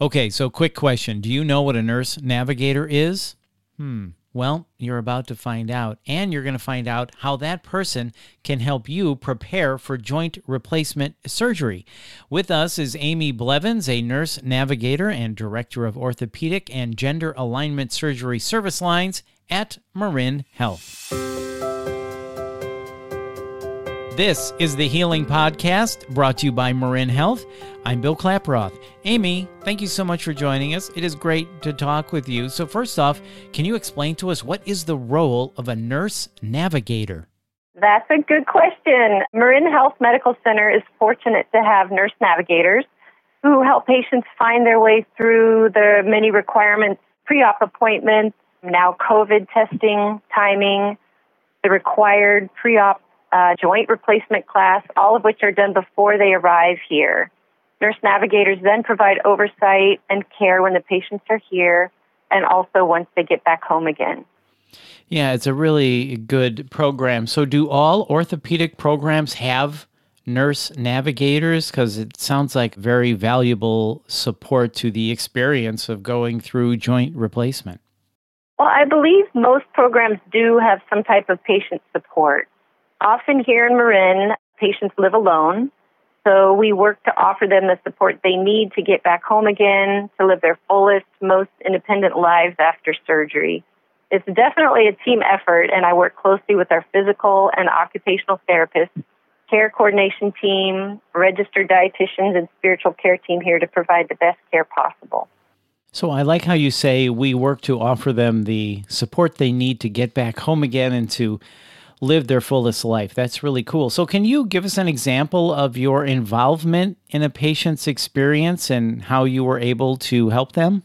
Okay, so quick question. Do you know what a nurse navigator is? Hmm. Well, you're about to find out, and you're going to find out how that person can help you prepare for joint replacement surgery. With us is Amy Blevins, a nurse navigator and director of orthopedic and gender alignment surgery service lines at Marin Health. This is the Healing Podcast brought to you by Marin Health. I'm Bill Klaproth. Amy, thank you so much for joining us. It is great to talk with you. So, first off, can you explain to us what is the role of a nurse navigator? That's a good question. Marin Health Medical Center is fortunate to have nurse navigators who help patients find their way through the many requirements, pre op appointments, now COVID testing, timing, the required pre op uh, joint replacement class, all of which are done before they arrive here. Nurse navigators then provide oversight and care when the patients are here and also once they get back home again. Yeah, it's a really good program. So, do all orthopedic programs have nurse navigators? Because it sounds like very valuable support to the experience of going through joint replacement. Well, I believe most programs do have some type of patient support. Often here in Marin, patients live alone, so we work to offer them the support they need to get back home again, to live their fullest, most independent lives after surgery. It's definitely a team effort, and I work closely with our physical and occupational therapists, care coordination team, registered dietitians, and spiritual care team here to provide the best care possible. So I like how you say we work to offer them the support they need to get back home again and to live their fullest life. That's really cool. So, can you give us an example of your involvement in a patient's experience and how you were able to help them?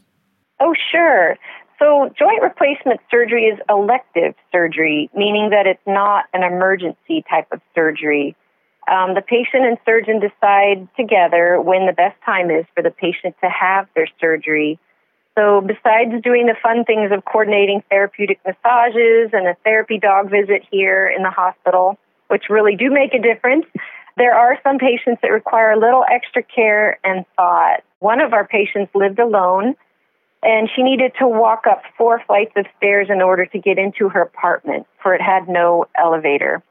Oh, sure. So, joint replacement surgery is elective surgery, meaning that it's not an emergency type of surgery. Um, the patient and surgeon decide together when the best time is for the patient to have their surgery. So, besides doing the fun things of coordinating therapeutic massages and a therapy dog visit here in the hospital, which really do make a difference, there are some patients that require a little extra care and thought. One of our patients lived alone and she needed to walk up four flights of stairs in order to get into her apartment, for it had no elevator.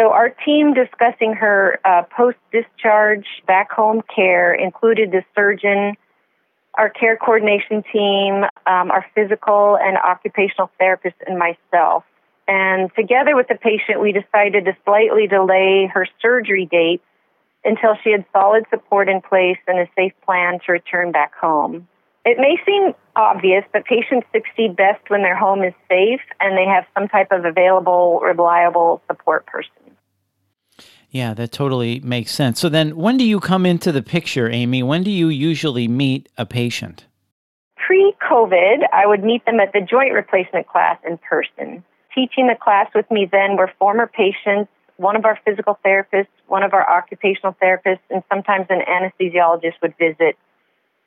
So, our team discussing her uh, post discharge back home care included the surgeon our care coordination team, um, our physical and occupational therapist, and myself. And together with the patient, we decided to slightly delay her surgery date until she had solid support in place and a safe plan to return back home. It may seem obvious, but patients succeed best when their home is safe and they have some type of available, reliable support person. Yeah, that totally makes sense. So then, when do you come into the picture, Amy? When do you usually meet a patient? Pre COVID, I would meet them at the joint replacement class in person. Teaching the class with me then were former patients, one of our physical therapists, one of our occupational therapists, and sometimes an anesthesiologist would visit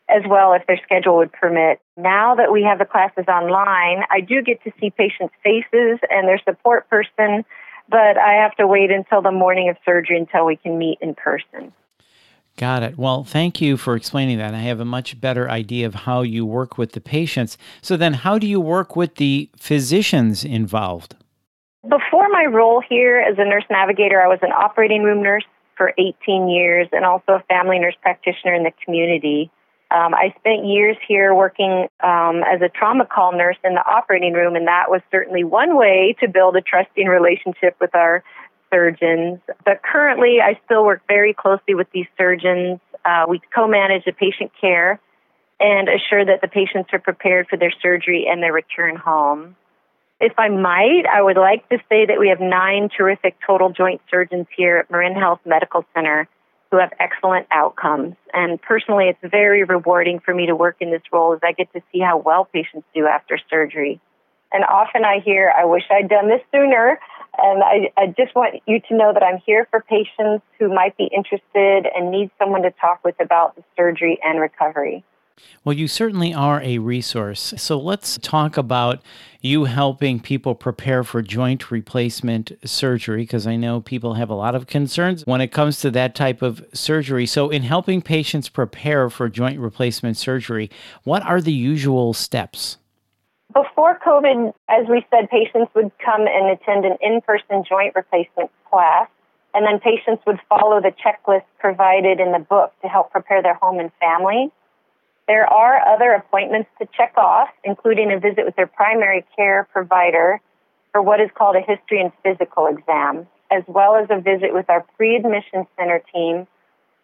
as well if their schedule would permit. Now that we have the classes online, I do get to see patients' faces and their support person but I have to wait until the morning of surgery until we can meet in person. Got it. Well, thank you for explaining that. I have a much better idea of how you work with the patients. So, then how do you work with the physicians involved? Before my role here as a nurse navigator, I was an operating room nurse for 18 years and also a family nurse practitioner in the community. Um, I spent years here working um, as a trauma call nurse in the operating room, and that was certainly one way to build a trusting relationship with our surgeons. But currently, I still work very closely with these surgeons. Uh, we co manage the patient care and assure that the patients are prepared for their surgery and their return home. If I might, I would like to say that we have nine terrific total joint surgeons here at Marin Health Medical Center who have excellent outcomes. And personally, it's very rewarding for me to work in this role as I get to see how well patients do after surgery. And often I hear, I wish I'd done this sooner. And I, I just want you to know that I'm here for patients who might be interested and need someone to talk with about the surgery and recovery. Well, you certainly are a resource. So let's talk about you helping people prepare for joint replacement surgery, because I know people have a lot of concerns when it comes to that type of surgery. So, in helping patients prepare for joint replacement surgery, what are the usual steps? Before COVID, as we said, patients would come and attend an in person joint replacement class, and then patients would follow the checklist provided in the book to help prepare their home and family. There are other appointments to check off, including a visit with their primary care provider for what is called a history and physical exam, as well as a visit with our pre admission center team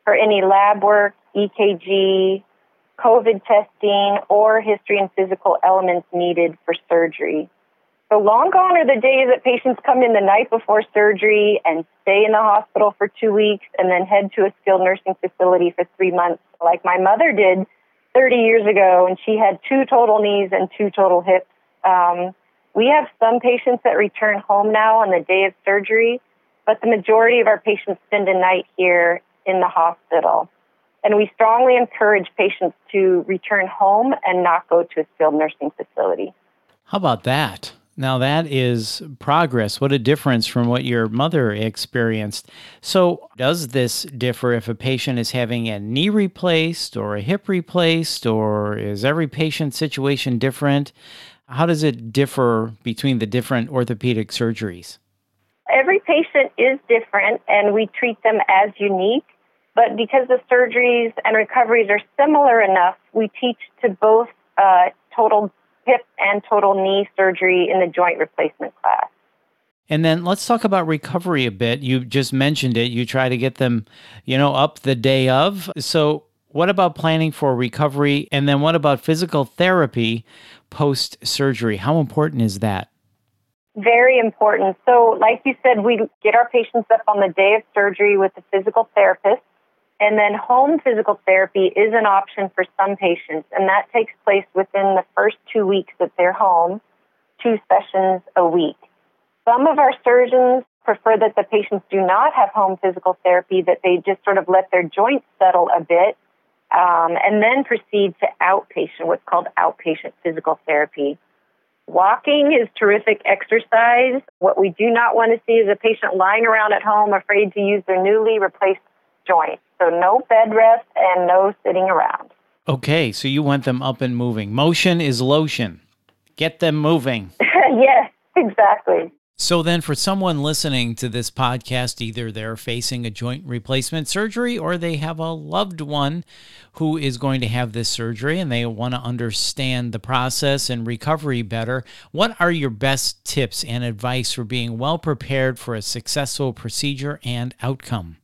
for any lab work, EKG, COVID testing, or history and physical elements needed for surgery. So long gone are the days that patients come in the night before surgery and stay in the hospital for two weeks and then head to a skilled nursing facility for three months, like my mother did 30 years ago, and she had two total knees and two total hips. Um, we have some patients that return home now on the day of surgery, but the majority of our patients spend a night here in the hospital. And we strongly encourage patients to return home and not go to a skilled nursing facility. How about that? Now, that is progress. What a difference from what your mother experienced. So, does this differ if a patient is having a knee replaced or a hip replaced, or is every patient's situation different? How does it differ between the different orthopedic surgeries? Every patient is different, and we treat them as unique. But because the surgeries and recoveries are similar enough, we teach to both uh, total hip and total knee surgery in the joint replacement class. And then let's talk about recovery a bit. You just mentioned it. You try to get them, you know, up the day of. So, what about planning for recovery? And then what about physical therapy post surgery? How important is that? Very important. So, like you said, we get our patients up on the day of surgery with a physical therapist. And then home physical therapy is an option for some patients, and that takes place within the first two weeks that they're home, two sessions a week. Some of our surgeons prefer that the patients do not have home physical therapy, that they just sort of let their joints settle a bit, um, and then proceed to outpatient, what's called outpatient physical therapy. Walking is terrific exercise. What we do not want to see is a patient lying around at home afraid to use their newly replaced joint. So no bed rest and no sitting around. Okay, so you want them up and moving. Motion is lotion. Get them moving. yes, exactly. So, then for someone listening to this podcast, either they're facing a joint replacement surgery or they have a loved one who is going to have this surgery and they want to understand the process and recovery better, what are your best tips and advice for being well prepared for a successful procedure and outcome?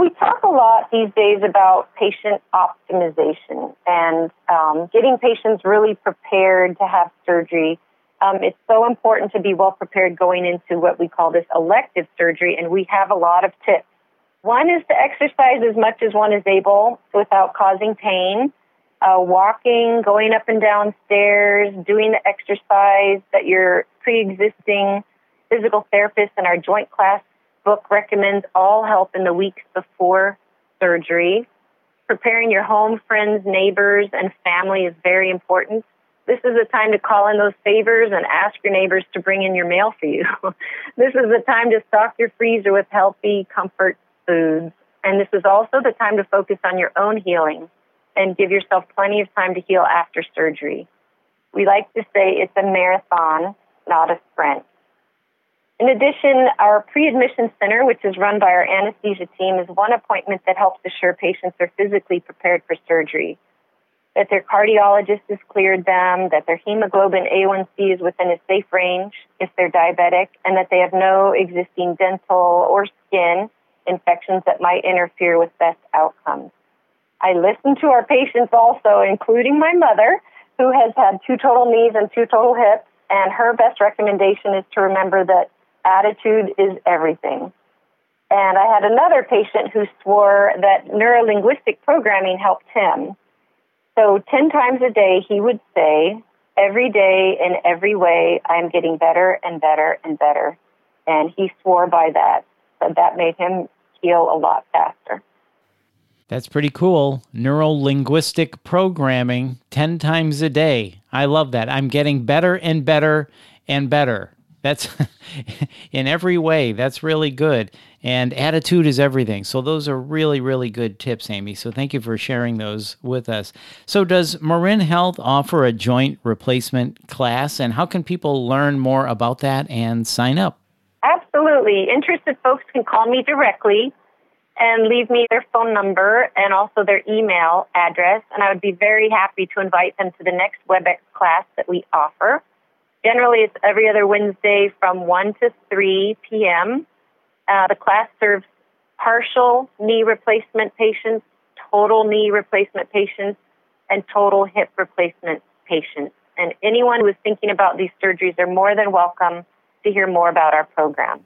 We talk a lot these days about patient optimization and um, getting patients really prepared to have surgery. Um, it's so important to be well prepared going into what we call this elective surgery, and we have a lot of tips. One is to exercise as much as one is able without causing pain. Uh, walking, going up and down stairs, doing the exercise that your pre existing physical therapist and our joint class book recommends all help in the weeks before surgery. Preparing your home, friends, neighbors, and family is very important. This is a time to call in those favors and ask your neighbors to bring in your mail for you. this is the time to stock your freezer with healthy comfort foods. And this is also the time to focus on your own healing and give yourself plenty of time to heal after surgery. We like to say it's a marathon, not a sprint. In addition, our pre admission center, which is run by our anesthesia team, is one appointment that helps assure patients are physically prepared for surgery, that their cardiologist has cleared them, that their hemoglobin A1C is within a safe range if they're diabetic, and that they have no existing dental or skin infections that might interfere with best outcomes. I listen to our patients also, including my mother, who has had two total knees and two total hips, and her best recommendation is to remember that attitude is everything. And I had another patient who swore that neurolinguistic programming helped him. So 10 times a day, he would say, Every day, in every way, I'm getting better and better and better. And he swore by that. So that made him heal a lot faster. That's pretty cool. Neurolinguistic programming 10 times a day. I love that. I'm getting better and better and better. That's in every way. That's really good. And attitude is everything. So, those are really, really good tips, Amy. So, thank you for sharing those with us. So, does Marin Health offer a joint replacement class? And how can people learn more about that and sign up? Absolutely. Interested folks can call me directly and leave me their phone number and also their email address. And I would be very happy to invite them to the next WebEx class that we offer. Generally, it's every other Wednesday from 1 to 3 p.m. Uh, the class serves partial knee replacement patients, total knee replacement patients, and total hip replacement patients. And anyone who is thinking about these surgeries are more than welcome to hear more about our program.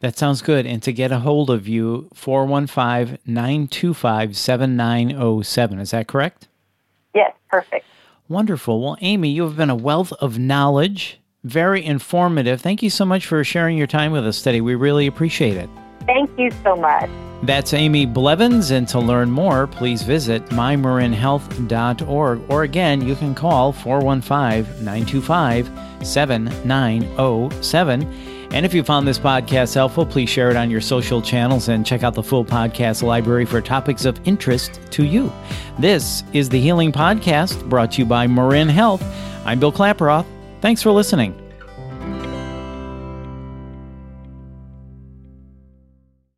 That sounds good. And to get a hold of you, 415 925 7907. Is that correct? Yes, perfect. Wonderful. Well, Amy, you have been a wealth of knowledge, very informative. Thank you so much for sharing your time with us today. We really appreciate it. Thank you so much. That's Amy Blevins, and to learn more, please visit mymarinhealth.org. Or again, you can call 415 925 7907. And if you found this podcast helpful, please share it on your social channels and check out the full podcast library for topics of interest to you. This is the Healing Podcast brought to you by Marin Health. I'm Bill Klaproth. Thanks for listening.